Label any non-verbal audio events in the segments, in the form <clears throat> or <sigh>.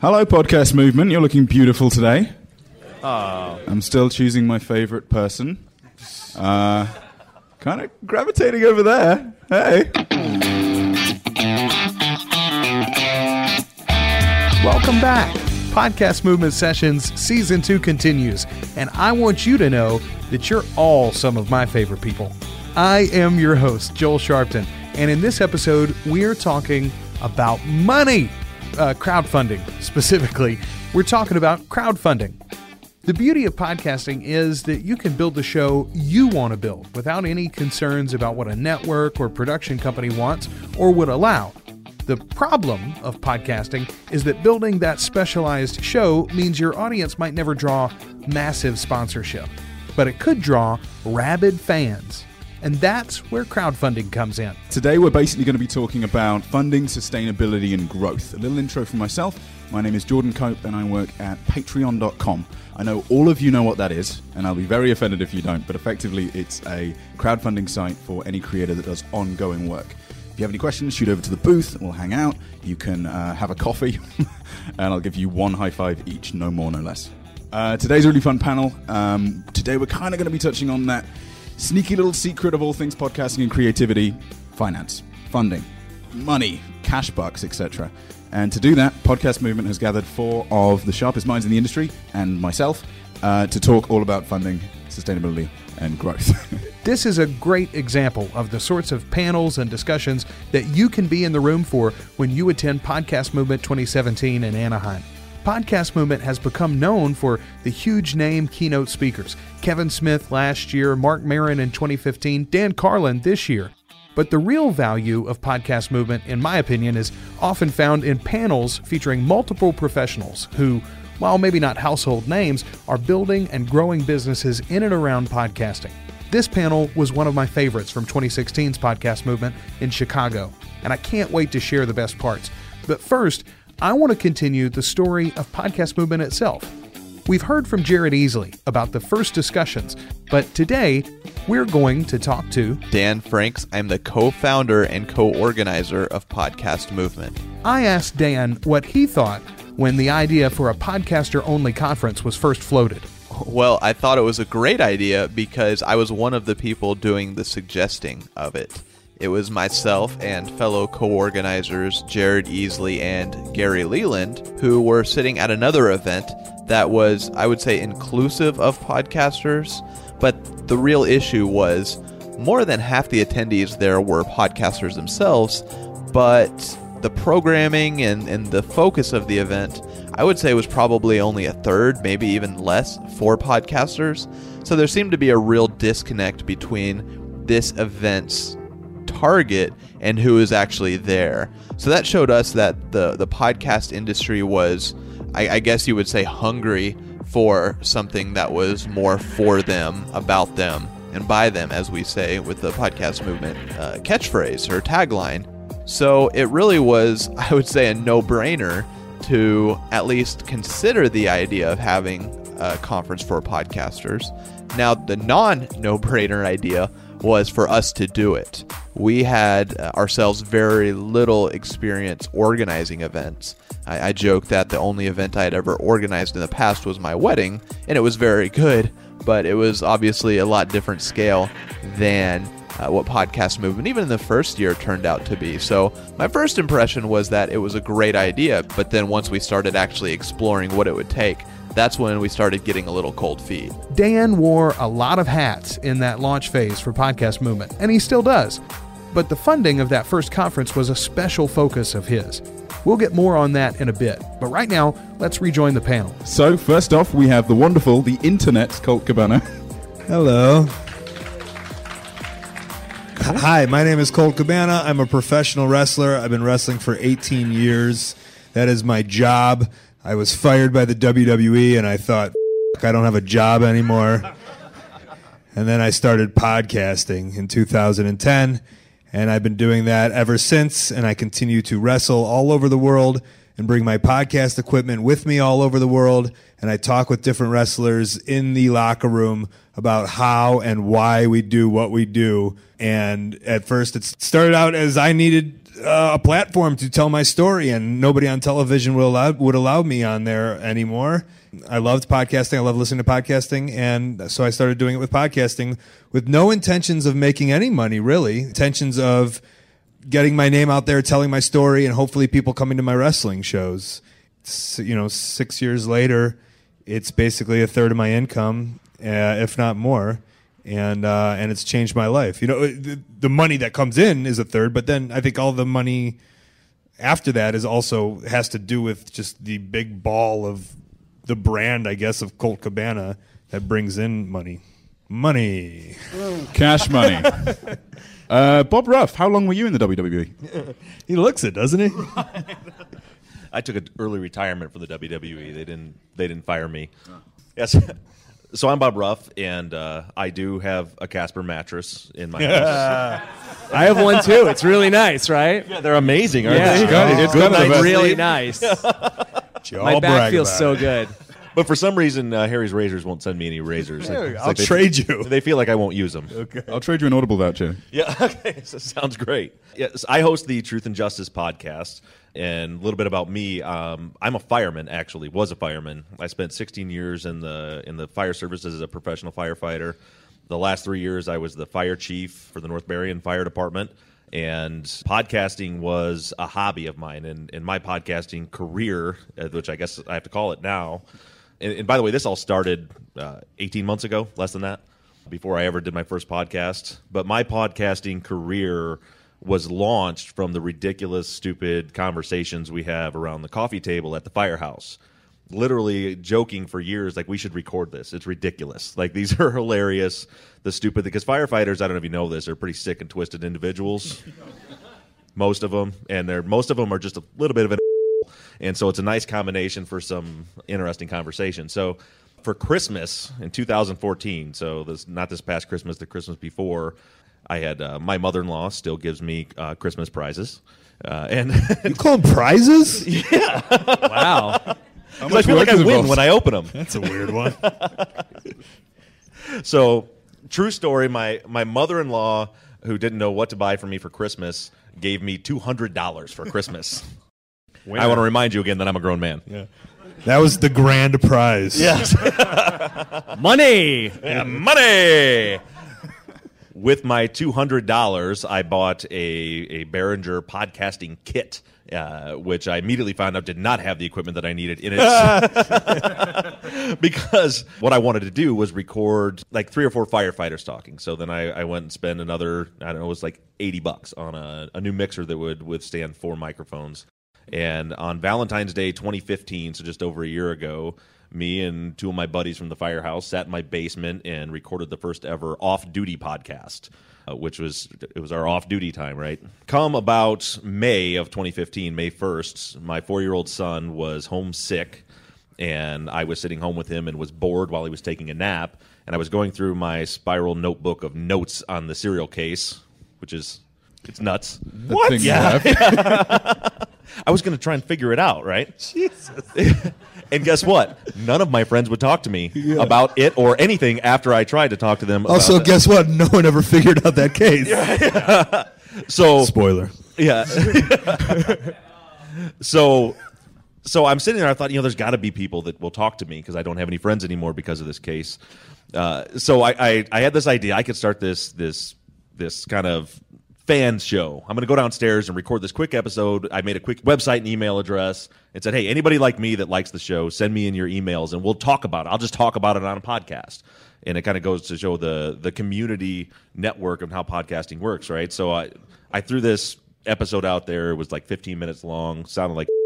Hello, podcast movement. You're looking beautiful today. Oh. I'm still choosing my favorite person. Uh, kind of gravitating over there. Hey. Welcome back. Podcast Movement Sessions Season 2 continues, and I want you to know that you're all some of my favorite people. I am your host, Joel Sharpton, and in this episode, we're talking about money, uh, crowdfunding specifically. We're talking about crowdfunding. The beauty of podcasting is that you can build the show you want to build without any concerns about what a network or production company wants or would allow. The problem of podcasting is that building that specialized show means your audience might never draw massive sponsorship, but it could draw rabid fans. And that's where crowdfunding comes in. Today, we're basically going to be talking about funding, sustainability, and growth. A little intro for myself. My name is Jordan Cope, and I work at patreon.com. I know all of you know what that is, and I'll be very offended if you don't, but effectively, it's a crowdfunding site for any creator that does ongoing work. If you have any questions, shoot over to the booth, we'll hang out. You can uh, have a coffee, <laughs> and I'll give you one high five each, no more, no less. Uh, today's a really fun panel. Um, today, we're kind of going to be touching on that sneaky little secret of all things podcasting and creativity finance, funding, money, cash bucks, etc. And to do that, Podcast Movement has gathered four of the sharpest minds in the industry and myself uh, to talk all about funding, sustainability, and growth. <laughs> This is a great example of the sorts of panels and discussions that you can be in the room for when you attend Podcast Movement 2017 in Anaheim. Podcast Movement has become known for the huge name keynote speakers Kevin Smith last year, Marc Maron in 2015, Dan Carlin this year. But the real value of Podcast Movement, in my opinion, is often found in panels featuring multiple professionals who, while maybe not household names, are building and growing businesses in and around podcasting. This panel was one of my favorites from 2016's podcast movement in Chicago, and I can't wait to share the best parts. But first, I want to continue the story of podcast movement itself. We've heard from Jared Easley about the first discussions, but today we're going to talk to Dan Franks. I'm the co founder and co organizer of Podcast Movement. I asked Dan what he thought when the idea for a podcaster only conference was first floated. Well, I thought it was a great idea because I was one of the people doing the suggesting of it. It was myself and fellow co organizers Jared Easley and Gary Leland who were sitting at another event that was, I would say, inclusive of podcasters. But the real issue was more than half the attendees there were podcasters themselves, but the programming and, and the focus of the event, I would say was probably only a third, maybe even less, for podcasters. So there seemed to be a real disconnect between this event's target and who is actually there. So that showed us that the, the podcast industry was, I, I guess you would say, hungry for something that was more for them, about them, and by them, as we say with the podcast movement uh, catchphrase or tagline. So it really was, <laughs> I would say, a no brainer to at least consider the idea of having a conference for podcasters. Now, the non no brainer idea was for us to do it. We had uh, ourselves very little experience organizing events. I, I joke that the only event I had ever organized in the past was my wedding, and it was very good, but it was obviously a lot different scale than uh, what podcast movement even in the first year turned out to be so my first impression was that it was a great idea but then once we started actually exploring what it would take that's when we started getting a little cold feet Dan wore a lot of hats in that launch phase for Podcast Movement, and he still does. But the funding of that first conference was a special focus of his. We'll get more on that in a bit, but right now, let's rejoin the panel. so, first off, we have the wonderful, the internet's Colt Cabana. Hello. Hi, my name is Colt Cabana. I'm a professional wrestler. I've been wrestling for 18 years. That is my job. I was fired by the WWE and I thought, I don't have a job anymore. And then I started podcasting in 2010, and I've been doing that ever since. And I continue to wrestle all over the world and bring my podcast equipment with me all over the world. And I talk with different wrestlers in the locker room about how and why we do what we do. And at first, it started out as I needed uh, a platform to tell my story, and nobody on television would allow would allow me on there anymore. I loved podcasting. I love listening to podcasting, and so I started doing it with podcasting with no intentions of making any money, really. Intentions of getting my name out there, telling my story, and hopefully people coming to my wrestling shows. S- you know, six years later, it's basically a third of my income, uh, if not more, and uh, and it's changed my life. You know, the, the money that comes in is a third, but then I think all the money after that is also has to do with just the big ball of the brand, I guess, of Colt Cabana that brings in money. Money. Cash money. <laughs> uh, Bob Ruff, how long were you in the? WWE? <laughs> He looks it, doesn't he? <laughs> I took an early retirement from the WWE. They didn't. They didn't fire me. Yes. So I'm Bob Ruff, and uh, I do have a Casper mattress in my house. I have one too. It's really nice, right? yeah, they're amazing, aren't Yeah. they? It's got- it's It's the best- really nice. My back feels so good. But for some reason, uh, Harry's Razors won't send me any razors. It's I'll like they- trade you. <laughs> They feel like I won't use them. I'll trade you an Audible voucher. Yeah, <laughs> okay, so sounds great. Yes, I host the Truth and Justice podcast, and a little bit about me. Um, I'm a fireman, actually, was a fireman. I spent 16 years in the in the fire service as a professional firefighter. The last three years, I was the fire chief for the North Berrien Fire Department. And podcasting was a hobby of mine, and, and my podcasting career, uh, which I guess I have to call it now. And, and by the way, this all started uh, 18 months ago, less than that before I ever did my first podcast. But my podcasting career was launched from the ridiculous, stupid conversations we have around the coffee table at the firehouse. Literally joking for years, like we should record this. It's ridiculous. Like these <laughs> are hilarious. The stupid because firefighters, I don't know if you know this, are pretty sick and twisted individuals. <laughs> most of them, and they're most of them are just a little bit of an <laughs> and so it's a nice combination for some interesting conversation. So for Christmas in 2014, so this not this past Christmas, the Christmas before, I had uh, my mother-in-law still gives me uh, Christmas prizes, uh, and <laughs> You call them prizes? <laughs> Yeah. Wow. <laughs> I feel like I win when I open them. That's a weird one. So, true story. My my mother in law, who didn't know what to buy for me for Christmas, gave me two hundred dollars for Christmas. I want to remind you again that I'm a grown man. Yeah. That was the grand prize. Yes, Money. Yeah, money. With my two hundred dollars, I bought a a Behringer podcasting kit. Uh, which I immediately found out did not have the equipment that I needed in it. <laughs> because what I wanted to do was record like three or four firefighters talking. So then I, I went and spent another, I don't know, it was like 80 bucks on a, a new mixer that would withstand four microphones. And on Valentine's Day 2015, so just over a year ago, me and two of my buddies from the firehouse sat in my basement and recorded the first ever off-duty podcast, uh, which was it was our off-duty time, right? Come about May of 2015, May 1st, my four-year-old son was homesick, and I was sitting home with him and was bored while he was taking a nap, and I was going through my spiral notebook of notes on the serial case, which is it's nuts. What? Yeah. <laughs> I was going to try and figure it out, right? Jesus. <laughs> and guess what? None of my friends would talk to me about it or anything after I tried to talk to them. Also, about it. guess what? No one ever <laughs> figured out that case. <laughs> so Spoiler. yeah. <laughs> so so I'm sitting there. I thought, you know, there's got to be people that will talk to me because I don't have any friends anymore because of this case. Uh, so I, I I had this idea. I could start this this this kind of fan show. I'm going to go downstairs and record this quick episode. I made a quick website and email address and said, hey, anybody like me that likes the show, send me in your emails and we'll talk about it. I'll just talk about it on a podcast. And it kind of goes to show the the community network of how podcasting works, right? So I I threw this episode out there. It was like 15 minutes long. Sounded like <laughs>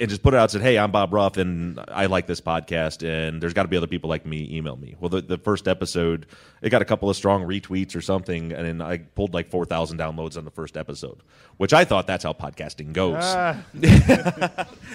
and just put it out and said, "Hey, I'm Bob Ruff, and I like this podcast, and there's got to be other people like me. Email me." Well, the, the first episode, it got a couple of strong retweets or something, and then I pulled like four thousand downloads on the first episode, which I thought that's how podcasting goes. Ah. <laughs>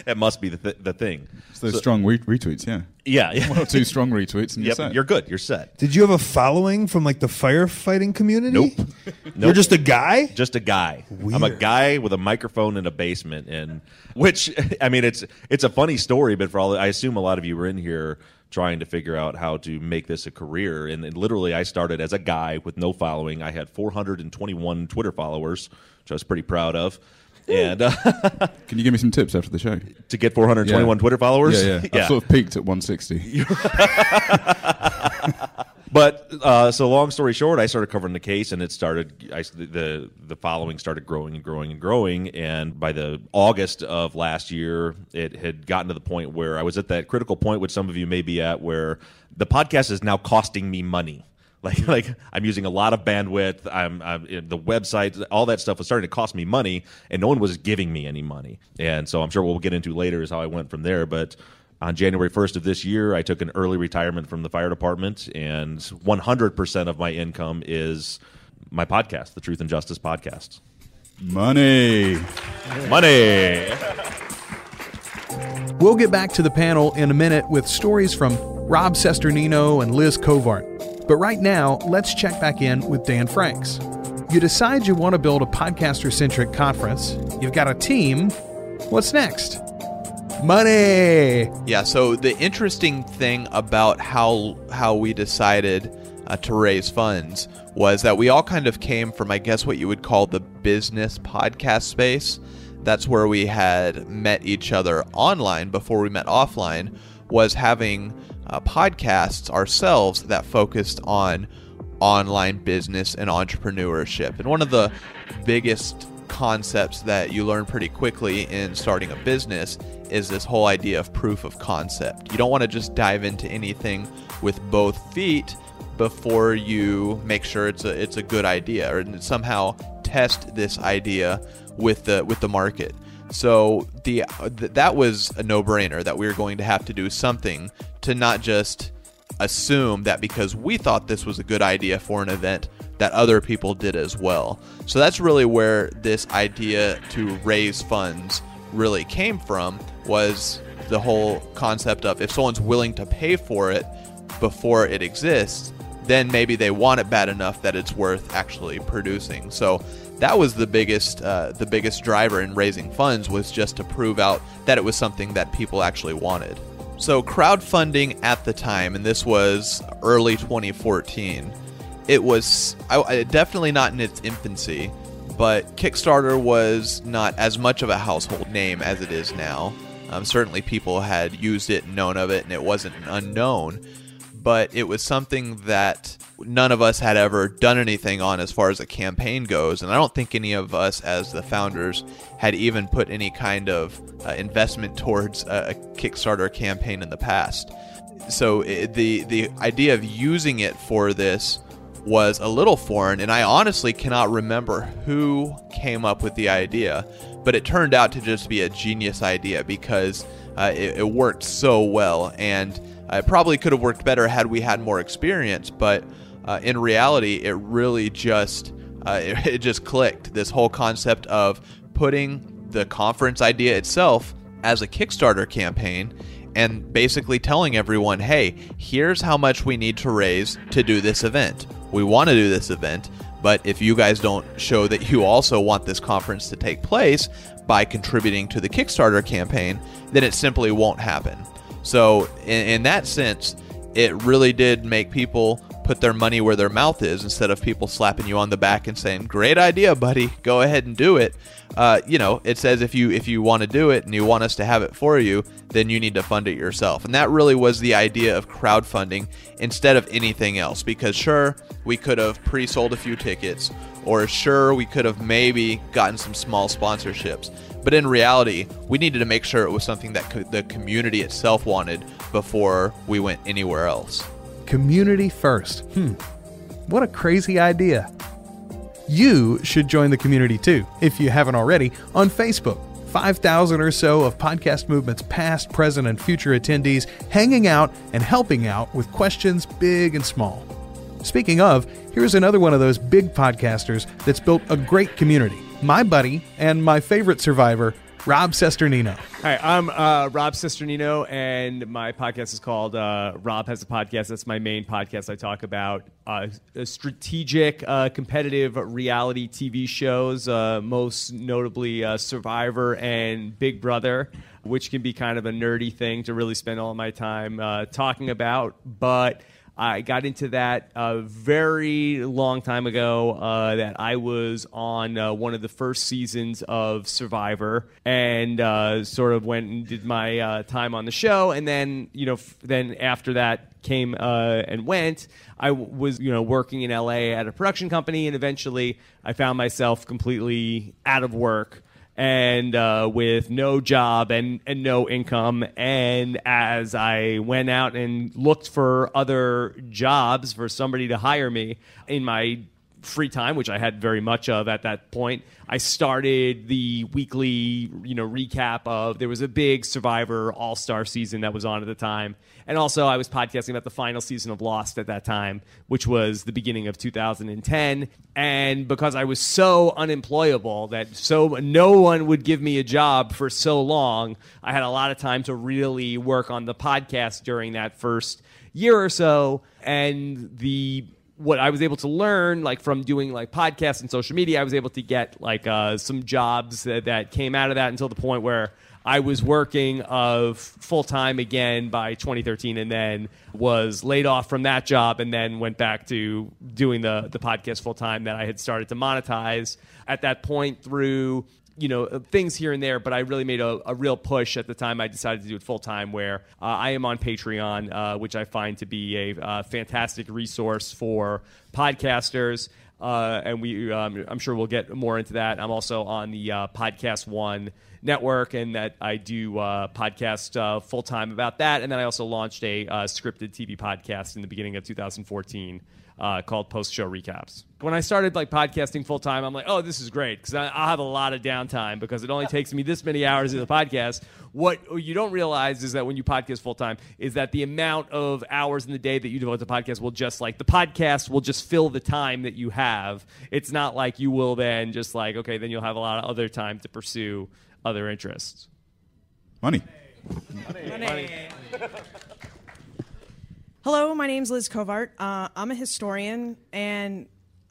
it must be the th- the thing. It's those strong re- retweets, yeah. Yeah, yeah. One or two strong retweets, and you're Yep, set. you're good. You're set. Did you have a following from like the firefighting community? Nope. You're Nope. just a guy? just a guy. I'm a guy with a microphone in a basement, and which <laughs> I mean, it's it's a funny story, but for all I assume a lot of you were in here trying to figure out how to make this a career, and, and literally I started as a guy with no following. I had 421 Twitter followers, which I was pretty proud of. And uh, <laughs> Can you give me some tips after the show? to get 421 Yeah. Twitter followers, Yeah, yeah. I sort of peaked at 160. <laughs> <laughs> Uh, so long story short, I started covering the case, and it started. I, the the following started growing and growing and growing, and by the August of last year, it had gotten to the point where I was at that critical point, which some of you may be at, where the podcast is now costing me money. <laughs> Like, like I'm using a lot of bandwidth. I'm, I'm the website, all that stuff was starting to cost me money, and no one was giving me any money. And so I'm sure what we'll get into later is how I went from there. But on January 1st of this year, I took an early retirement from the fire department, and 100% of my income is my podcast, the Truth and Justice Podcast. Money. Money. We'll get back to the panel in a minute with stories from Rob Cesternino and Liz Covart. But right now, let's check back in with Dan Franks. You decide you want to build a podcaster centric conference, you've got a team. What's next? Money! Yeah. So the interesting thing about how how we decided uh, to raise funds was that we all kind of came from, I guess, what you would call the business podcast space. That's where we had met each other online before we met offline. Was having uh, podcasts ourselves that focused on online business and entrepreneurship. And one of the biggest concepts that you learn pretty quickly in starting a business is this whole idea of proof of concept. You don't want to just dive into anything with both feet before you make sure it's a it's a good idea or somehow test this idea with the with the market. So the th- that was a no-brainer that we were going to have to do something to not just assume that because we thought this was a good idea for an event that other people did as well. So that's really where this idea to raise funds really came from was the whole concept of if someone's willing to pay for it before it exists, then maybe they want it bad enough that it's worth actually producing. So that was the biggest uh, the biggest driver in raising funds was just to prove out that it was something that people actually wanted. So crowdfunding at the time, and this was early 2014, it was I, I- definitely not in its infancy, but Kickstarter was not as much of a household name as it is now. Um, certainly, people had used it and known of it, and it wasn't an unknown. But it was something that none of us had ever done anything on as far as a campaign goes, and I don't think any of us, as the founders, had even put any kind of uh, investment towards a, a Kickstarter campaign in the past. So i the the idea of using it for this was a little foreign, and I honestly cannot remember who came up with the idea, but it turned out to just be a genius idea because uh, it, it worked so well, and uh, it probably could have worked better had we had more experience. But uh, in reality, it really just uh, it, it just clicked. This whole concept of putting the conference idea itself as a Kickstarter campaign and basically telling everyone, hey, here's how much we need to raise to do this event. We want to do this event, but if you guys don't show that you also want this conference to take place by contributing to the Kickstarter campaign, then it simply won't happen. So, in, in that sense, it really did make people put their money where their mouth is instead of people slapping you on the back and saying, "Great idea, buddy. Go ahead and do it." Uh, you know, it says if you if you want to do it and you want us to have it for you, then you need to fund it yourself. And that really was the idea of crowdfunding instead of anything else. Because sure, we could have pre-sold a few tickets, or sure, we could have maybe gotten some small sponsorships. But in reality, we needed to make sure it was something that co- the community itself wanted before we went anywhere else. Community first. Hmm. What a crazy idea. You should join the community too, if you haven't already, on Facebook. 5,000 or so of Podcast Movement's past, present, and future attendees hanging out and helping out with questions big and small. Speaking of, here's another one of those big podcasters that's built a great community. My buddy and my favorite survivor, Rob Cesternino. Hi, I'm uh, Rob Cesternino, and my podcast is called uh, Rob Has a Podcast. That's my main podcast. I talk about uh, strategic, uh, competitive reality TV shows, uh, most notably uh, Survivor and Big Brother, which can be kind of a nerdy thing to really spend all my time talking about. But I got into that a very long time ago. Uh, that I was on uh, one of the first seasons of Survivor, and uh, sort of went and did my uh, time on the show, and then you know, f- then after that came uh, and went. I w- was you know working in LA at a production company, and eventually I found myself completely out of work and uh, with no job and, and no income. And as I went out and looked for other jobs for somebody to hire me in my free time, which I had very much of at that point, I started the weekly, you know, recap of there was a big Survivor All Star season that was on at the time, and also I was podcasting about the final season of Lost at that time, which was the beginning of 2010. And because I was so unemployable that so no one would give me a job for so long, I had a lot of time to really work on the podcast during that first year or so, and the what I was able to learn, like from doing like podcasts and social media, I was able to get like uh, some jobs that, that came out of that until the point where I was working of full time again by 2013, and then was laid off from that job, and then went back to doing the the podcast full time that I had started to monetize. At that point through you know uh, things here and there, but I really made a, a real push at the time. I decided to do it full time, where uh, I am on Patreon, uh, which I find to be a uh, fantastic resource for podcasters. Uh, and we, um, I'm sure we'll get more into that. I'm also on the Podcast One network, and that I do podcast full time about that. And then I also launched a scripted TV podcast in the beginning of 2014 uh, called Post Show Recaps. When I started like podcasting full time, I'm like, oh, this is great because I'll have a lot of downtime because it only <laughs> takes me this many hours of the podcast. What you don't realize is that when you podcast full time, is that the amount of hours in the day that you devote to podcast will just like the podcast will just fill the time that you have. It's not like you will then just like okay, then you'll have a lot of other time to pursue other interests. Money. Money. Money. Hello, my name's Liz Covart. Uh, I'm a historian, and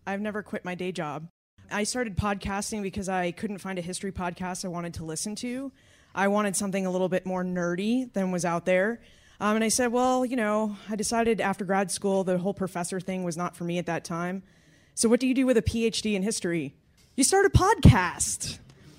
I've never quit my day job. I started podcasting because I couldn't find a history podcast I wanted to listen to. I wanted something a little bit more nerdy than was out there. Um, and I said, well, you know, I decided after grad school the whole professor thing was not for me at that time. So, what do you do with a PhD in history? You start a podcast.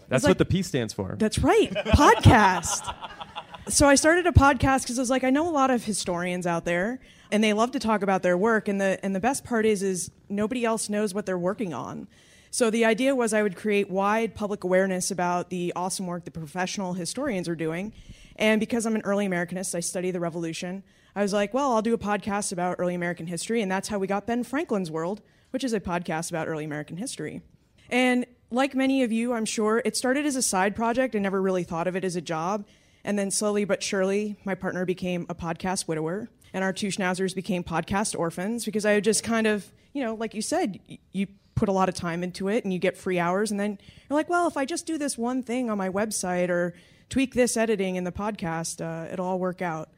That's like, what the P stands for. That's right, podcast <laughs> so I started a podcast because I was like, I know a lot of historians out there, and they love to talk about their work. And the and the best part is, is nobody else knows what they're working on. So the idea was I would create wide public awareness about the awesome work the professional historians are doing. And because I'm an early Americanist, I study the Revolution. I was like, well, I'll do a podcast about early American history, and that's how we got Ben Franklin's World, which is a podcast about early American history. And like many of you, I'm sure, it started as a side project. I never really thought of it as a job. And then slowly but surely, my partner became a podcast widower, and our two schnauzers became podcast orphans because I just kind of, you know, like you said, you put a lot of time into it and you get free hours, and then you're like, well, if I just do this one thing on my website or tweak this editing in the podcast, uh, it'll all work out.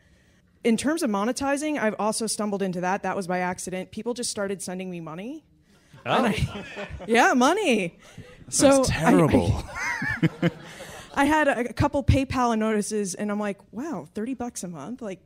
In terms of monetizing, I've also stumbled into that. That was by accident. People just started sending me money. Oh. I, <laughs> yeah, money. That's so terrible. I, <laughs> I, <laughs> I had a, a couple PayPal notices, and I'm like, wow, 30 bucks a month? Like,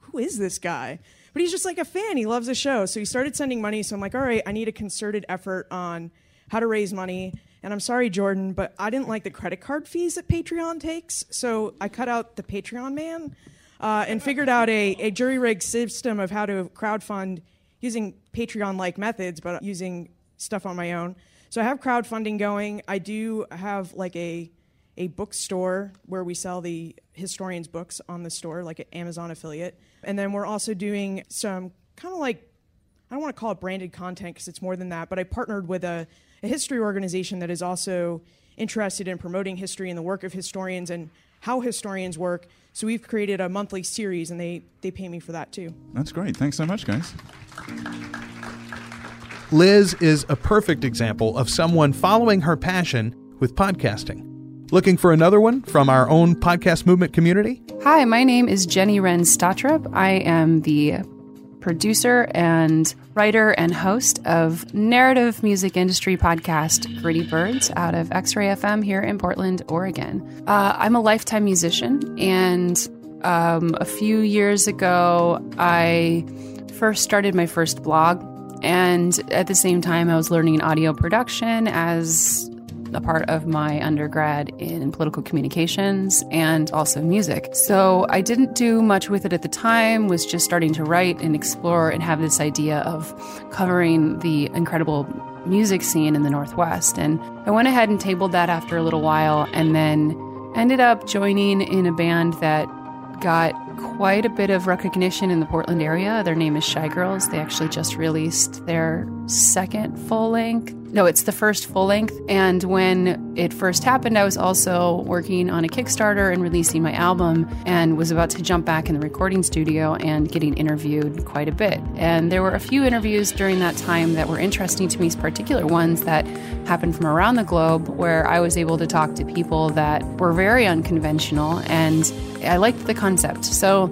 who is this guy? But he's just like a fan. He loves the show. So he started sending money. So I'm like, all right, I need a concerted effort on how to raise money. And I'm sorry, Jordan, but I didn't like the credit card fees that Patreon takes. So I cut out the Patreon man uh, and figured out a, a jury rigged system of how to crowdfund using Patreon like methods, but using stuff on my own. So I have crowdfunding going. I do have like a a bookstore where we sell the historians' books on the store, like an Amazon affiliate. And then we're also doing some kind of like, I don't want to call it branded content because it's more than that, but I partnered with a, a history organization that is also interested in promoting history and the work of historians and how historians work. So we've created a monthly series and they, they pay me for that too. That's great. Thanks so much, guys. Liz is a perfect example of someone following her passion with podcasting. Looking for another one from our own podcast movement community? Hi, my name is Jenny Wren Stotrup. I am the producer and writer and host of narrative music industry podcast Gritty Birds out of X Ray FM here in Portland, Oregon. Uh, I'm a lifetime musician, and um, a few years ago, I first started my first blog. And at the same time, I was learning audio production as a part of my undergrad in political communications and also music. So I didn't do much with it at the time, was just starting to write and explore and have this idea of covering the incredible music scene in the Northwest. And I went ahead and tabled that after a little while and then ended up joining in a band that got quite a bit of recognition in the Portland area. Their name is Shy Girls. They actually just released their second full length. No, it's the first full length. And when it first happened, I was also working on a Kickstarter and releasing my album and was about to jump back in the recording studio and getting interviewed quite a bit. And there were a few interviews during that time that were interesting to me, particular ones that happened from around the globe where I was able to talk to people that were very unconventional and I liked the concept. So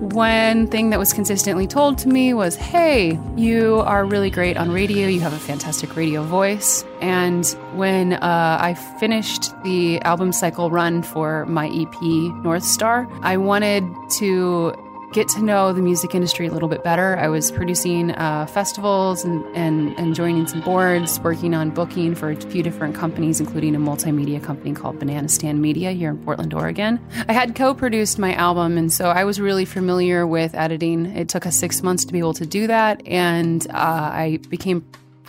one thing that was consistently told to me was hey, you are really great on radio. You have a fantastic radio voice. And when uh, I finished the album cycle run for my EP, North Star, I wanted to get to know the music industry a little bit better. I was producing uh, festivals and, and, and joining some boards, working on booking for a few different companies, including a multimedia company called Banana Stand Media here in Portland, Oregon. I had co produced my album, and so I was really familiar with editing. It took us six months to be able to do that, and uh, I became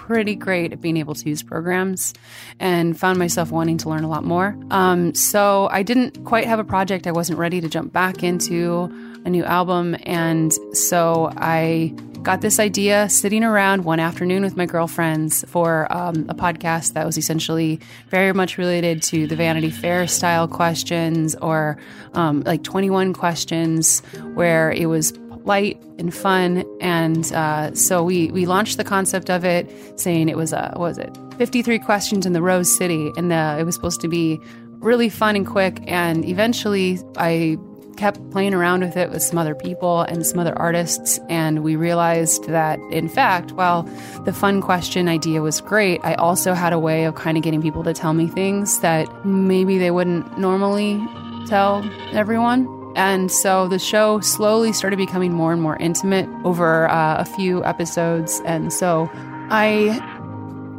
pretty great at being able to use programs and found myself wanting to learn a lot more. Um, so I didn't quite have a project. I wasn't ready to jump back into a new album. And so I got this idea sitting around one afternoon with my girlfriends for um, a podcast that was essentially very much related to the Vanity Fair style questions or um, like 21 questions, where it was light and fun. And uh, so we we launched the concept of it, saying it was a what was it 53 questions in the Rose City, and uh, it was supposed to be really fun and quick. And eventually, I kept playing around with it with some other people and some other artists, and we realized that, in fact, while the fun question idea was great, I also had a way of kind of getting people to tell me things that maybe they wouldn't normally tell everyone. And so the show slowly started becoming more and more intimate over uh, a few episodes. And so I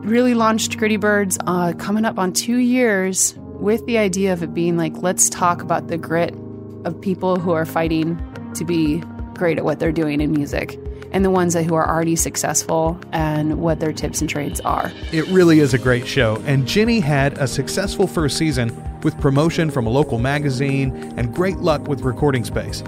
really launched Gritty Birds uh, coming up on two years with the idea of it being like, let's talk about the grit of people who are fighting to be great at what they're doing in music and the ones who are already successful and what their tips and trades are. It really is a great show, and Jenny had a successful first season with promotion from a local magazine and great luck with recording space.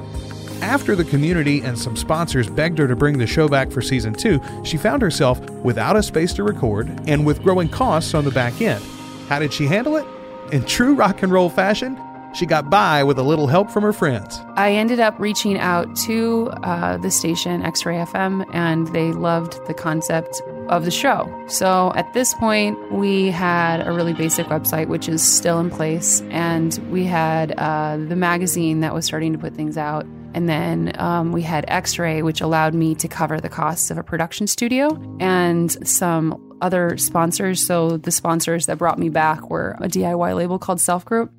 After the community and some sponsors begged her to bring the show back for season two, she found herself without a space to record and with growing costs on the back end. How did she handle it? In true rock and roll fashion, she got by with a little help from her friends. I ended up reaching out to uh, the station X Ray FM, and they loved the concept of the show. So at this point, we had a really basic website, which is still in place, and we had uh, the magazine that was starting to put things out. And then um, we had X Ray, which allowed me to cover the costs of a production studio and some other sponsors. So the sponsors that brought me back were a DIY label called Self Group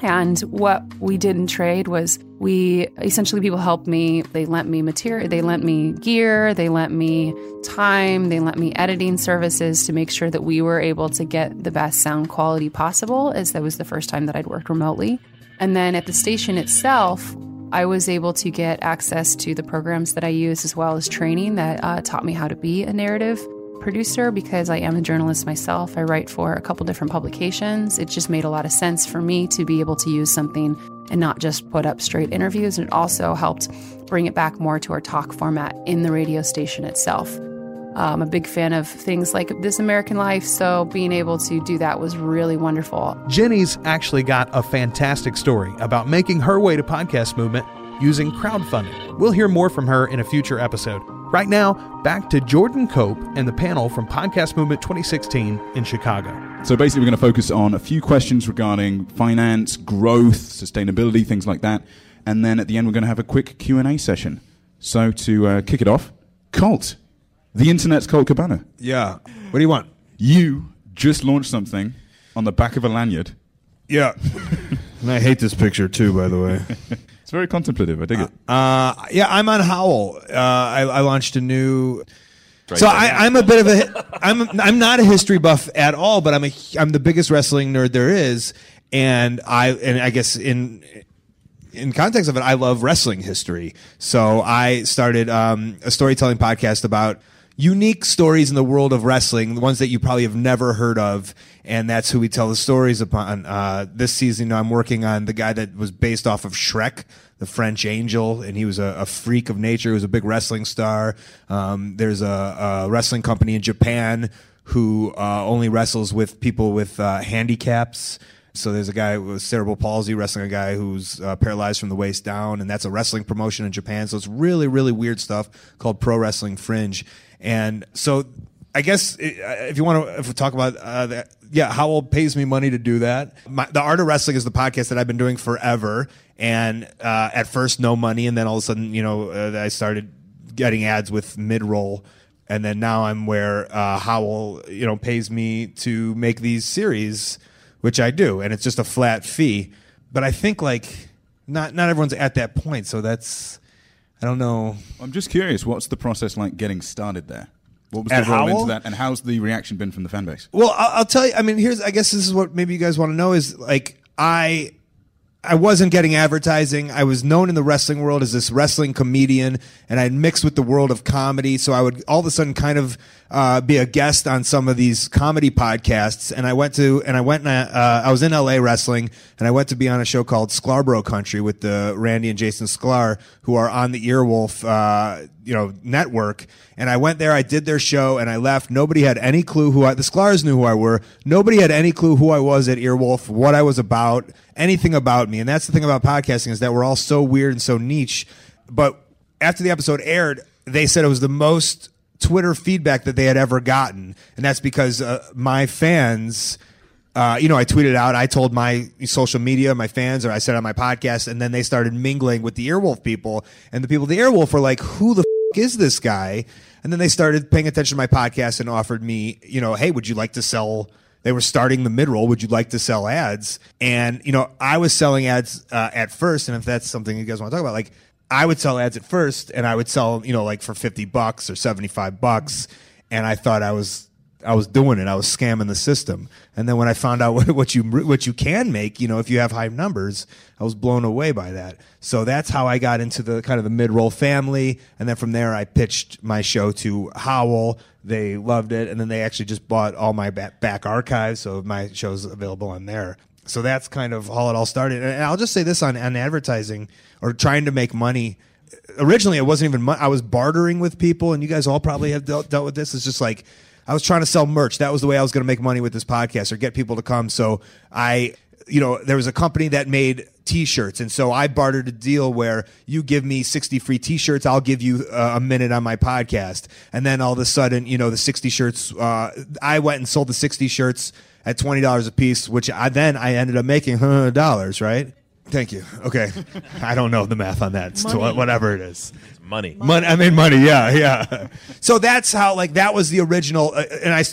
and what we did in trade was we essentially people helped me. They lent me material, they lent me gear, they lent me time, they lent me editing services to make sure that we were able to get the best sound quality possible, as that was the first time that I'd worked remotely. And then at the station itself, I was able to get access to the programs that I use as well as training that uh, taught me how to be a narrative producer because I am a journalist myself. I write for a couple different publications. It just made a lot of sense for me to be able to use something and not just put up straight interviews. And it also helped bring it back more to our talk format in the radio station itself. I'm a big fan of things like This American Life, so being able to do that was really wonderful. Jenny's actually got a fantastic story about making her way to podcast movement using crowdfunding. We'll hear more from her in a future episode. Right now, back to Jordan Cope and the panel from Podcast Movement 2016 in Chicago. So basically, we're going to focus on a few questions regarding finance, growth, sustainability, things like that, and then at the end, we're going to have a quick Q and A session. So to uh, kick it off, Colt, the internet's Colt Cabana. Yeah. What do you want? You just launched something on the back of a lanyard. Yeah. <laughs> and I hate this picture too, by the way. <laughs> It's very contemplative. I dig it. Uh, yeah, I'm on Howl. Uh, I, I launched a new. Right so. I, I'm a bit of a I'm I'm not a history buff at all, but I'm a I'm the biggest wrestling nerd there is, and I and I guess in in context of it, I love wrestling history. So I started um, a storytelling podcast about unique stories in the world of wrestling, the ones that you probably have never heard of, and that's who we tell the stories upon. Uh, this season, I'm working on the guy that was based off of Shrek, the French Angel, and he was a, a freak of nature. He was a big wrestling star. Um, there's a, a wrestling company in Japan who uh, only wrestles with people with uh, handicaps. So there's a guy with cerebral palsy wrestling a guy who's uh, paralyzed from the waist down, and that's a wrestling promotion in Japan. So it's really, really weird stuff called Pro Wrestling Fringe. And so I guess if you want to if we talk about uh, that, yeah, Howl pays me money to do that. My, the Art of Wrestling is the podcast that I've been doing forever, and uh, at first no money, and then all of a sudden, you know, uh, I started getting ads with mid roll and then now I'm where uh, Howl, you know, pays me to make these series, which I do, and it's just a flat fee. But I think like not not everyone's at that point, so that's I don't know. I'm just curious. What's the process like getting started there? What was At the Howl? into that, and how's the reaction been from the fan base? Well, I'll, I'll tell you. I mean, here's I guess this is what maybe you guys want to know is like I. I wasn't getting advertising. I was known in the wrestling world as this wrestling comedian, and I'd mixed with the world of comedy. So I would all of a sudden kind of uh, be a guest on some of these comedy podcasts. And I went to, and I went, and uh, I was in LA wrestling, and I went to be on a show called Sklarbro Country with the Randy and Jason Sklar, who are on the Earwolf, uh, you know, network. And I went there, I did their show, and I left. Nobody had any clue who I, the Sklars knew who I were. Nobody had any clue who I was at Earwolf, what I was about, anything about me. And that's the thing about podcasting is that we're all so weird and so niche. But after the episode aired, they said it was the most Twitter feedback that they had ever gotten. And that's because uh, my fans, uh, you know, I tweeted out, I told my social media, my fans, or I said on my podcast, and then they started mingling with the Earwolf people. And the people of the Earwolf were like, who the f- is this guy? And then they started paying attention to my podcast and offered me, you know, hey, would you like to sell? They were starting the Midroll. Would you like to sell ads? And, you know, I was selling ads uh, at first. And if that's something you guys want to talk about, like, I would sell ads at first and I would sell, you know, like for 50 bucks or 75 bucks. And I thought I was, I was doing it. I was scamming the system. And then when I found out <laughs> what, what you, what you can make, you know, if you have high numbers, I was blown away by that. So that's how I got into the kind of the Midroll family. And then from there, I pitched my show to Howl. They loved it. And then they actually just bought all my back, back archives. So my show's available on there. So that's kind of how it all started. And I'll just say this on, on advertising or trying to make money. Originally, it wasn't even money. I was bartering with people, and you guys all probably have dealt, dealt with this. It's just like I was trying to sell merch. That was the way I was going to make money with this podcast or get people to come. So I, you know, there was a company that made t-shirts and so i bartered a deal where you give me 60 free t-shirts i'll give you uh, a minute on my podcast and then all of a sudden you know the 60 shirts uh, i went and sold the 60 shirts at $20 a piece which i then i ended up making <laughs> $100 right thank you okay i don't know the math on that so Money. whatever it is Money. Money. I made money. Yeah, yeah. So that's how like that was the original. Uh, and I,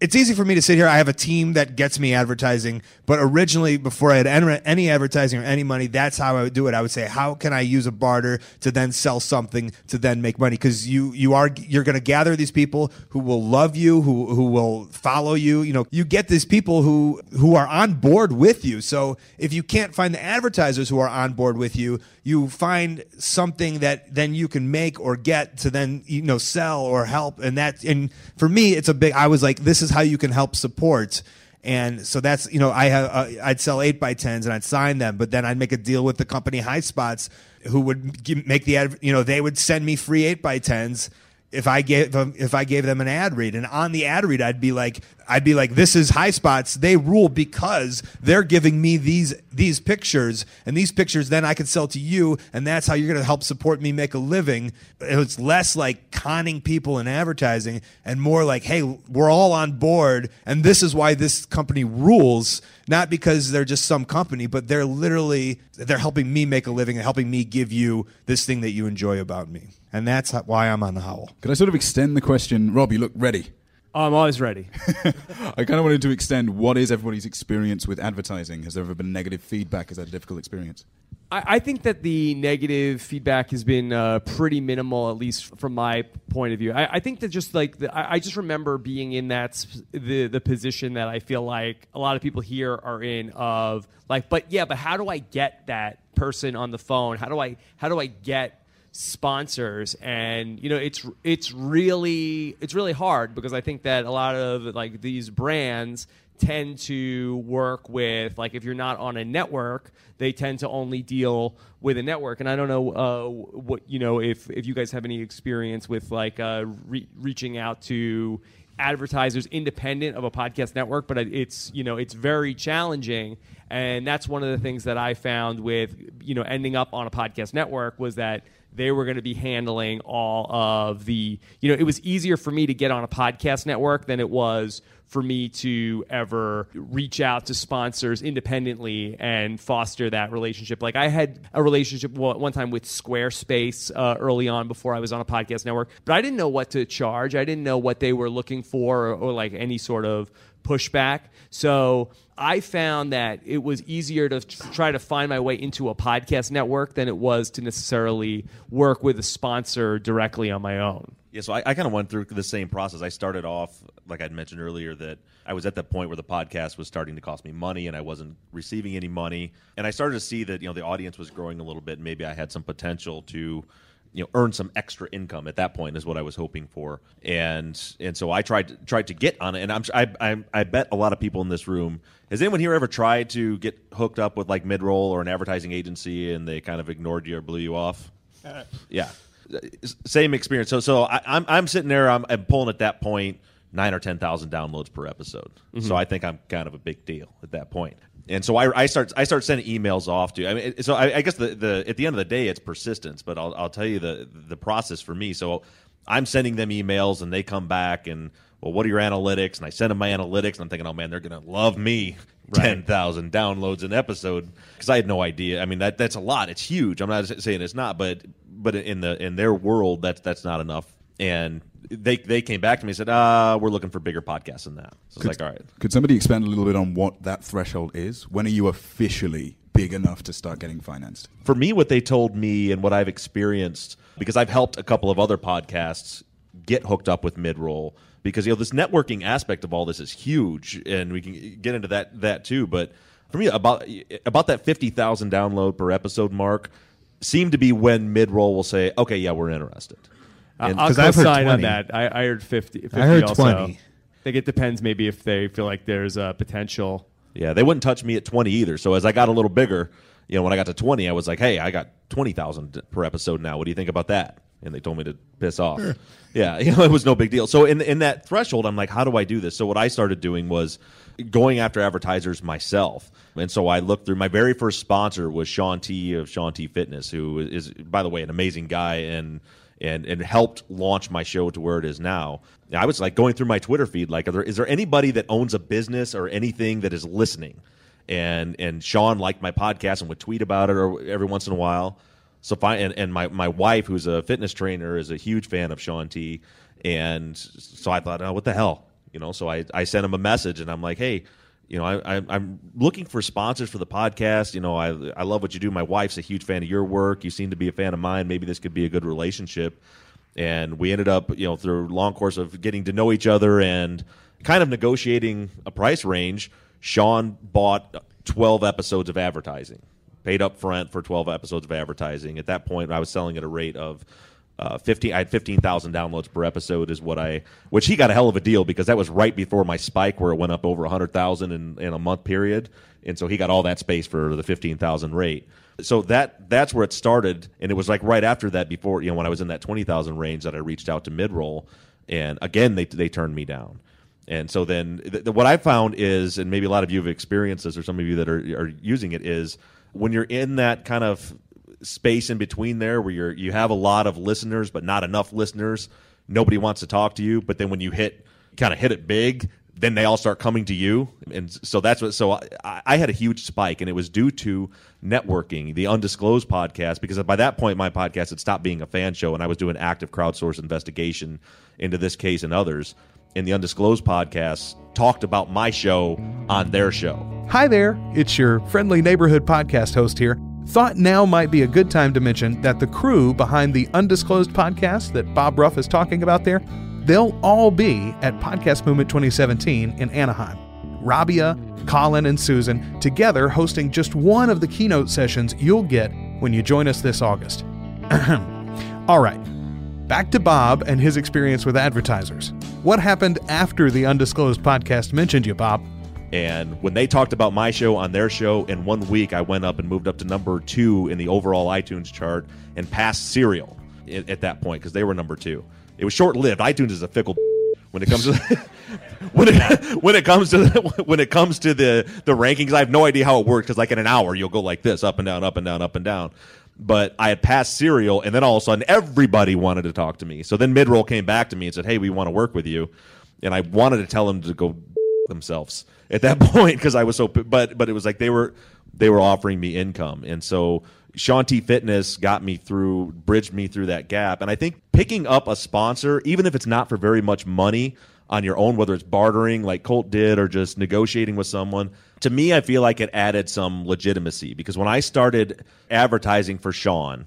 it's easy for me to sit here. I have a team that gets me advertising, but originally, before I had any, advertising or any money, that's how I would do it. I would say, how can I use a barter to then sell something to then make money? Because you you are you're going to gather these people who will love you, who who will follow you. You know, you get these people who who are on board with you. So if you can't find the advertisers who are on board with you, you find something that then you can make or get to then you know sell or help and that and for me it's a big i was like this is how you can help support. And so that's you know i have uh, i'd sell 8 by 10s and i'd sign them but then i'd make a deal with the company Highspots who would give, make the you know they would send me free 8 by 10s if I gave them, if I gave them an ad read, and on the ad read, I'd be like, I'd be like, "This is Highspots. They rule because they're giving me these these pictures, and these pictures then I can sell to you, and that's how you're going to help support me make a living." It's less like conning people in advertising, and more like, "Hey, we're all on board, and this is why this company rules." Not because they're just some company, but they're literally they're helping me make a living and helping me give you this thing that you enjoy about me, and that's why I'm on the Howl. Could I sort of extend the question? Rob, you look ready. I'm always ready. <laughs> I kind of wanted to extend what is everybody's experience with advertising? Has there ever been negative feedback? Is that a difficult experience? I, I think that the negative feedback has been uh, pretty minimal, at least from my point of view. I, I think that just like the, I, I just remember being in that sp- the the position that I feel like a lot of people here are in of like, but yeah, but how do I get that person on the phone? How do I how do I get sponsors and you know it's it's really it's really hard because I think that a lot of like these brands tend to work with like if you're not on a network they tend to only deal with a network. And i don't know uh, what you know if if you guys have any experience with like uh, re- reaching out to advertisers independent of a podcast network but it's you know it's very challenging. And that's one of the things that i found with you know ending up on a podcast network was that they were going to be handling all of the you know it was easier for me to get on a podcast network than it was for me to ever reach out to sponsors independently and foster that relationship. Like I had a relationship one time with Squarespace uh, early on before I was on a podcast network, but I didn't know what to charge. I didn't know what they were looking for or, or like any sort of pushback. So I found that it was easier to try to find my way into a podcast network than it was to necessarily work with a sponsor directly on my own. Yeah, so I, I kind of went through the same process. I started off, like I'd mentioned earlier, that I was at the point where the podcast was starting to cost me money and I wasn't receiving any money. And I started to see that, you know, the audience was growing a little bit and maybe I had some potential to, you know, earn some extra income at that point is what I was hoping for. And and so I tried to, tried to get on it. And I'm I, I I bet a lot of people in this room has anyone here ever tried to get hooked up with like Midroll or an advertising agency and they kind of ignored you or blew you off? Uh, yeah same experience. So so I, I'm I'm sitting there. I'm, I'm pulling at that point nine or ten thousand downloads per episode. Mm-hmm. So I think I'm kind of a big deal at that point. And so I, I start I start sending emails off to. I mean, so I, I guess the, the at the end of the day, it's persistence. But I'll I'll tell you the the process for me. So I'm sending them emails, and they come back and well, what are your analytics? And I send them my analytics, and I'm thinking, oh man, they're gonna love me. Ten thousand downloads an episode because I had no idea. I mean that that's a lot. It's huge. I'm not saying it's not, but but in the in their world, that's that's not enough. And they they came back to me and said, "Ah, we're looking for bigger podcasts than that." So it's like, all right, Could somebody expand a little bit on what that threshold is? When are you officially big enough to start getting financed? for me, what they told me and what I've experienced, because I've helped a couple of other podcasts get hooked up with Midroll, because you know this networking aspect of all this is huge, and we can get into that that too. But for me, about about that fifty thousand download per episode mark seemed to be when Midroll will say, "Okay, yeah, we're interested." Uh, and- I'll 'cause I've heard co-sign on that. I, I heard 50, 50 I heard also. 20. I think it depends maybe if they feel like there's a potential. Yeah, they wouldn't touch me at 20 either. So as I got a little bigger, you know, when I got to 20, I was like, "Hey, I got 20,000 per episode now. What do you think about that?" And they told me to piss off. Yeah, <laughs> you know, it was no big deal. So in in that threshold, I'm like, "How do I do this?" So what I started doing was going after advertisers myself. And so I looked through my very first sponsor was Shaun T of Shaun T Fitness, who is by the way an amazing guy and and and helped launch my show to where it is now. I was like going through my Twitter feed, like, are there, is there anybody that owns a business or anything that is listening? And and Shaun liked my podcast and would tweet about it or every once in a while. So fine, and, and my, my wife, who's a fitness trainer, is a huge fan of Shaun T. And so I thought, oh, what the hell, you know? So I I sent him a message, and I'm like, hey, you know, I, I, I'm looking for sponsors for the podcast. You know, I, I love what you do. My wife's a huge fan of your work. You seem to be a fan of mine. Maybe this could be a good relationship. And we ended up, you know, through a long course of getting to know each other and kind of negotiating a price range. Shaun bought 12 episodes of advertising, paid up front for 12 episodes of advertising. At that point, I was selling at a rate of uh, 15 I had 15,000 downloads per episode is what I which he got a hell of a deal because that was right before my spike where it went up over 100,000 in in a month period. And so he got all that space for the 15,000 rate. So that that's where it started. And it was like right after that before you know when I was in that 20,000 range that I reached out to Midroll. And again they they turned me down. And so then th- th- what I found is, and maybe a lot of you have experienced this, or some of you that are, are using it, is when you're in that kind of space in between there where you're you have a lot of listeners but not enough listeners, nobody wants to talk to you. But then when you hit kind of hit it big, then they all start coming to you, and so that's what. So I, I, had a huge spike, and it was due to networking, the undisclosed podcast, because by that point my podcast had stopped being a fan show, and I was doing active crowdsource investigation into this case and others. And the undisclosed podcast talked about my show on their show. Hi there, it's your friendly neighborhood podcast host here. Thought now might be a good time to mention that the crew behind the undisclosed podcast that Bob Ruff is talking about there They'll all be at Podcast Movement 2017 in Anaheim. Rabia, Colin, and Susan together hosting just one of the keynote sessions you'll get when you join us this August. <clears throat> all right, back to Bob and his experience with advertisers. What happened after the undisclosed podcast mentioned you, Bob? And when they talked about my show on their show, in one week I went up and moved up to number two in the overall iTunes chart and passed Serial at that point because they were number two. It was short lived. iTunes is a fickle <laughs> when it comes to <laughs> when it <laughs> when it comes to the, when it comes to the the rankings. I have no idea how it works because like in an hour you'll go like this up and down, up and down, up and down. But I had passed Serial, and then all of a sudden everybody wanted to talk to me. So then Midroll came back to me and said, "Hey, we want to work with you," and I wanted to tell them to go <laughs> themselves at that <laughs> point because I was so. But but it was like they were they were offering me income, and so Shaun T Fitness got me through, bridged me through that gap. And I think picking up a sponsor, even if it's not for very much money on your own, whether it's bartering like Colt did or just negotiating with someone, to me, I feel like it added some legitimacy because when I started advertising for Shaun,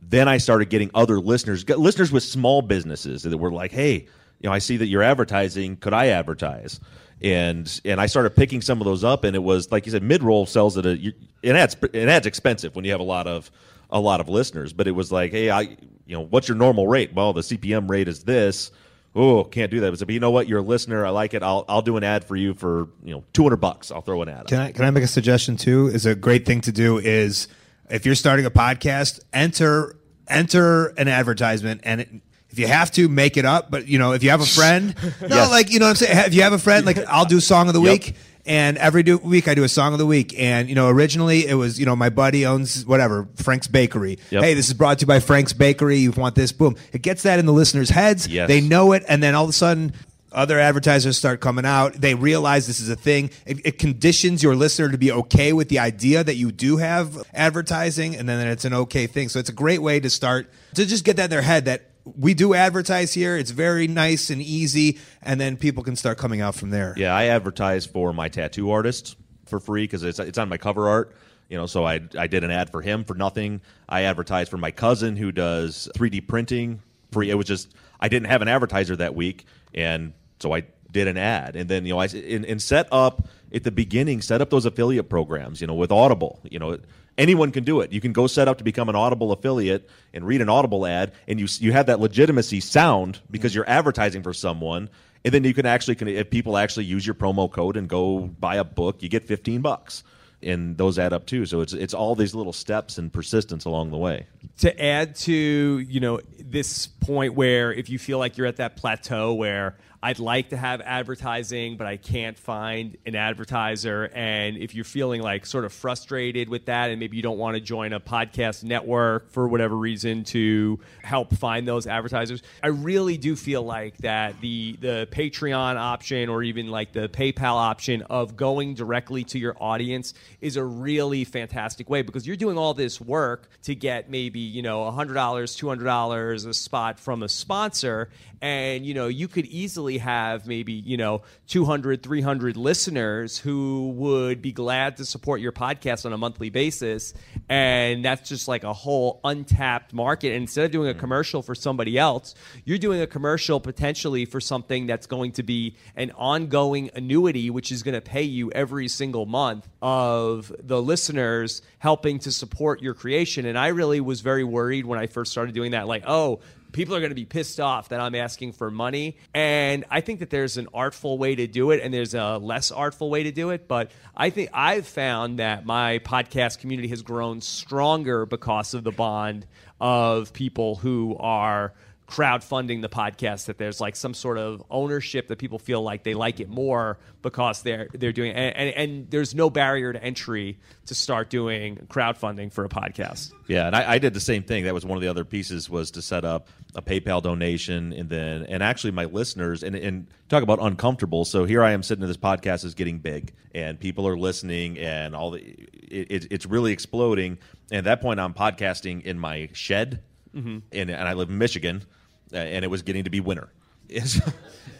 then I started getting other listeners, listeners with small businesses that were like, hey, you know, I see that you're advertising. Could I advertise? and and I started picking some of those up, and it was like you said, Midroll sells at a it adds it adds expensive when you have a lot of a lot of listeners, but it was like, hey, I you know, what's your normal rate? Well, the CPM rate is this. Oh, can't do that. But you know what? You're a listener. I like it. I'll I'll do an ad for you for you know 200 bucks. I'll throw an ad. Can I can I make a suggestion too? Is a great thing to do is if you're starting a podcast, enter enter an advertisement and it, if you have to, make it up. But you know, if you have a friend, <laughs> no, yes. like you know, what I'm saying, if you have a friend, like I'll do song of the yep. week. And every do- week I do a song of the week. And, you know, originally it was, you know, my buddy owns whatever, Frank's Bakery. Yep. Hey, this is brought to you by Frank's Bakery. You want this? Boom. It gets that in the listeners' heads. Yes. They know it. And then all of a sudden, other advertisers start coming out. They realize this is a thing. It, it, conditions your listener to be okay with the idea that you do have advertising, and then it's an okay thing. So it's a great way to start to just get that in their head that we do advertise here. It's very nice and easy, and then people can start coming out from there. Yeah, I advertise for my tattoo artist for free because it's it's on my cover art. You know, so I I did an ad for him for nothing. I advertised for my cousin who does 3D printing free. It was just I didn't have an advertiser that week, and so I did an ad, and then you know I and, and set up at the beginning, set up those affiliate programs. You know, with Audible. You know anyone can do it. You can go set up to become an Audible affiliate and read an Audible ad, and you you have that legitimacy sound because you're advertising for someone. And then you can actually, if people actually use your promo code and go buy a book, you get 15 bucks and those add up too. So it's it's all these little steps and persistence along the way. To add to you know this point where if you feel like you're at that plateau where I'd like to have advertising, but I can't find an advertiser. And if you're feeling like sort of frustrated with that, and maybe you don't want to join a podcast network for whatever reason to help find those advertisers, I really do feel like that the the Patreon option or even like the PayPal option of going directly to your audience is a really fantastic way because you're doing all this work to get maybe you know $100, $200 a spot from a sponsor, and you know you could easily easily have maybe, you know, 200, 300 listeners who would be glad to support your podcast on a monthly basis. And that's just like a whole untapped market. And instead of doing a mm. commercial for somebody else, you're doing a commercial potentially for something that's going to be an ongoing annuity, which is going to pay you every single month of the listeners helping to support your creation. And I really was very worried when I first started doing that, like, oh, people are going to be pissed off that I'm asking for money. And I think that there's an artful way to do it and there's a less artful way to do it. But I think I've found that my podcast community has grown stronger because of the bond of people who are crowdfunding the podcast that there's like some sort of ownership that people feel like they like it more because they're they're doing and, and, and there's no barrier to entry to start doing crowdfunding for a podcast. Yeah, and I, I did the same thing. That was one of the other pieces was to set up a PayPal donation, and then and actually my listeners and and talk about uncomfortable. So here I am sitting in this podcast is getting big, and people are listening, and all the it, it, it's really exploding. And at that point, I'm podcasting in my shed, mm-hmm. and and I live in Michigan, and it was getting to be winter, <laughs> so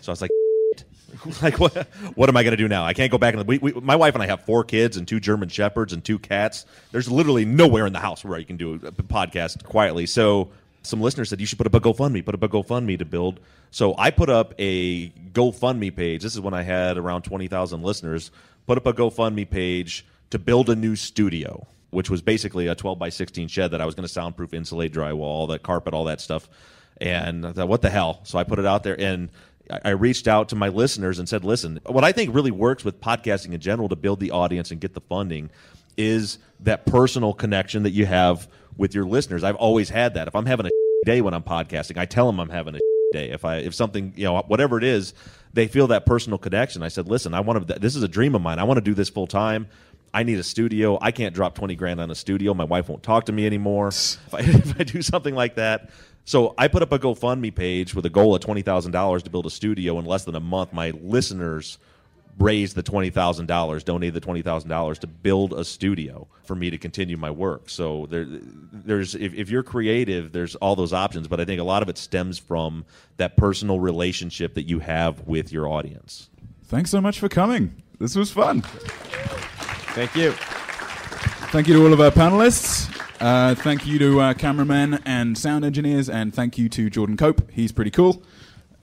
I was like. <laughs> like what? What am I going to do now? I can't go back. And we, we, my wife and I have four kids and two German shepherds and two cats. There's literally nowhere in the house where you can do a podcast quietly. So some listeners said you should put up a GoFundMe, put up a GoFundMe to build. So I put up a GoFundMe page. This is when I had around twenty thousand listeners. Put up a GoFundMe page to build a new studio, which was basically a twelve by sixteen shed that I was going to soundproof, insulate, drywall, all that carpet, all that stuff. And I thought, what the hell? So I put it out there and. I reached out to my listeners and said, listen, what I think really works with podcasting in general to build the audience and get the funding is that personal connection that you have with your listeners. I've always had that. If I'm having a <laughs> day when I'm podcasting, I tell them I'm having a <laughs> day. If I if something, you know, whatever it is, they feel that personal connection. I said, listen, I want to this is a dream of mine. I want to do this full time. I need a studio. I can't drop 20 grand on a studio. My wife won't talk to me anymore. <laughs> If I, if I do something like that, so I put up a GoFundMe page with a goal of twenty thousand dollars to build a studio in less than a month. My listeners raised the twenty thousand dollars, donated the twenty thousand dollars to build a studio for me to continue my work. So there, there's if, if you're creative, there's all those options. But I think a lot of it stems from that personal relationship that you have with your audience. Thanks so much for coming. This was fun. Thank you. Thank you to all of our panelists. Uh, thank you to uh, cameramen and sound engineers, and thank you to Jordan Cope. He's pretty cool.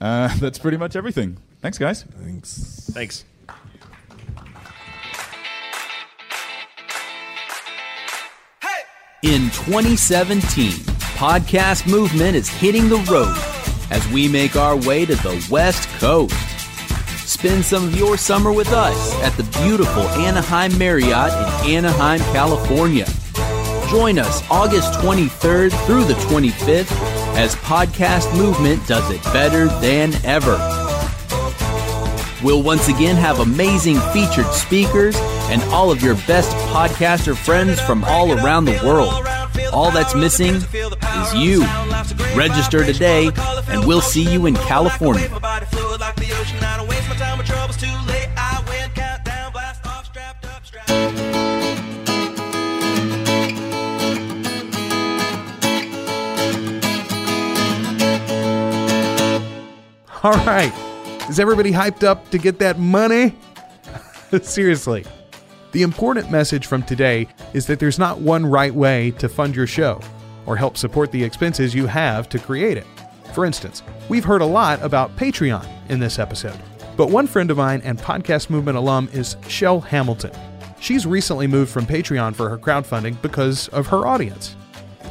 Uh, <laughs> that's pretty much everything. Thanks, guys. Thanks. Thanks. In 2017, podcast movement is hitting the road as we make our way to the West Coast. Spend some of your summer with us at the beautiful Anaheim Marriott in Anaheim, California. Join us August 23rd through the 25th as Podcast Movement does it better than ever. We'll once again have amazing featured speakers and all of your best podcaster friends from all around the world. All that's missing is you. Register today, and we'll see you in California. All right. Is everybody hyped up to get that money? <laughs> Seriously. The important message from today is that there's not one right way to fund your show or help support the expenses you have to create it. For instance, we've heard a lot about Patreon in this episode, but one friend of mine and Podcast Movement alum is Chel Hamilton. She's recently moved from Patreon for her crowdfunding because of her audience.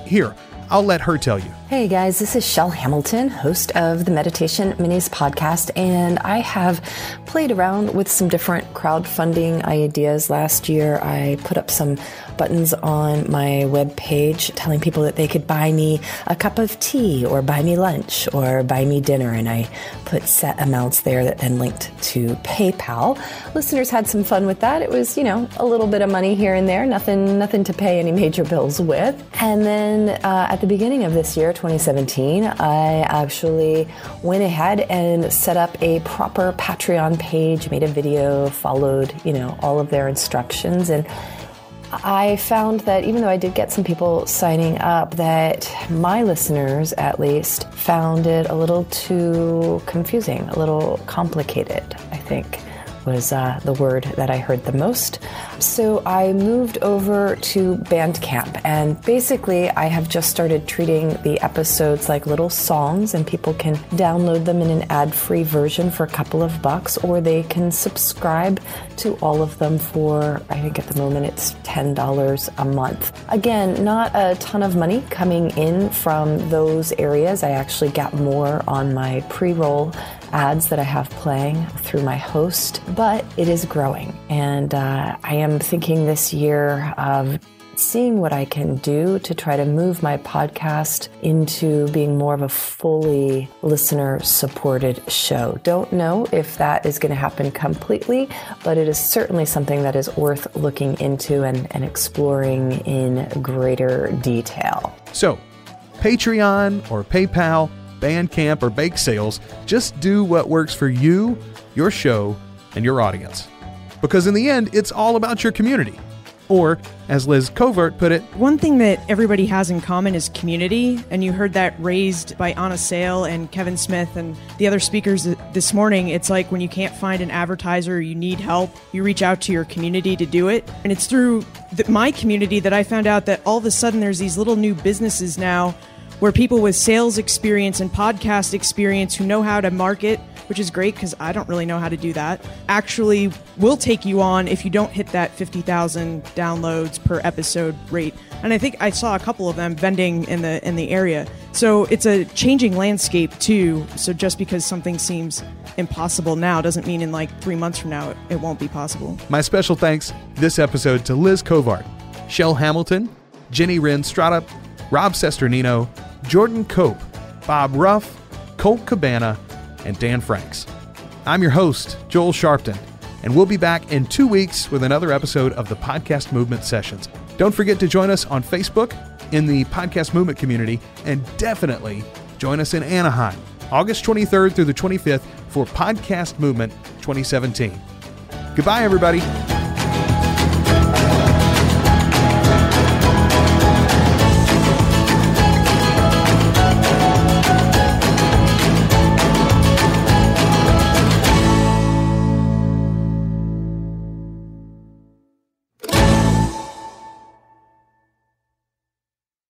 Here, I'll let her tell you. Hey guys, this is Chel Hamilton, host of the Meditation Minis podcast, and I have played around with some different crowdfunding ideas. Last year, I put up some buttons on my webpage telling people that they could buy me a cup of tea or buy me lunch or buy me dinner, and I put set amounts there that then linked to PayPal. Listeners had some fun with that. It was, you know, a little bit of money here and there, nothing, nothing to pay any major bills with. And then uh, at the beginning of this year, 2017, I actually went ahead and set up a proper Patreon page, made a video, followed, you know, all of their instructions, and I found that even though I did get some people signing up, that my listeners at least found it a little too confusing, a little complicated, I think was uh, the word that I heard the most. So I moved over to Bandcamp, and basically, I have just started treating the episodes like little songs, and people can download them in an ad free version for a couple of bucks, or they can subscribe to all of them for, I think at the moment it's $10 a month. Again, not a ton of money coming in from those areas. I actually got more on my pre roll ads that I have playing through my host, but it is growing. And uh, I am thinking this year of seeing what I can do to try to move my podcast into being more of a fully listener supported show. Don't know if that is going to happen completely, but it is certainly something that is worth looking into and, and exploring in greater detail. So, Patreon or PayPal, Bandcamp or Bake Sales, just do what works for you, your show, and your audience. Because in the end, it's all about your community. Or, as Liz Covart put it, One thing that everybody has in common is community, and you heard that raised by Anna Sale and Kevin Smith and the other speakers this morning. It's like when you can't find an advertiser, you need help, you reach out to your community to do it. And it's through the, my community that I found out that all of a sudden there's these little new businesses now where people with sales experience and podcast experience who know how to market which is great because I don't really know how to do that, actually will take you on if you don't hit that 50,000 downloads per episode rate. And I think I saw a couple of them vending in the in the area. So it's a changing landscape too. So just because something seems impossible now doesn't mean in like 3 months from now it, it won't be possible. My special thanks this episode to Liz Covart, Chel Hamilton, Jenny Strada, Rob Cesternino, Jordan Cope, Bob Ruff, Colt Cabana, and Dan Franks. I'm your host, Joel Sharpton, and we'll be back in two weeks with another episode of the Podcast Movement Sessions. Don't forget to join us on Facebook in the Podcast Movement community, and definitely join us in Anaheim, August 23rd through the 25th for Podcast Movement 2017. Goodbye, everybody.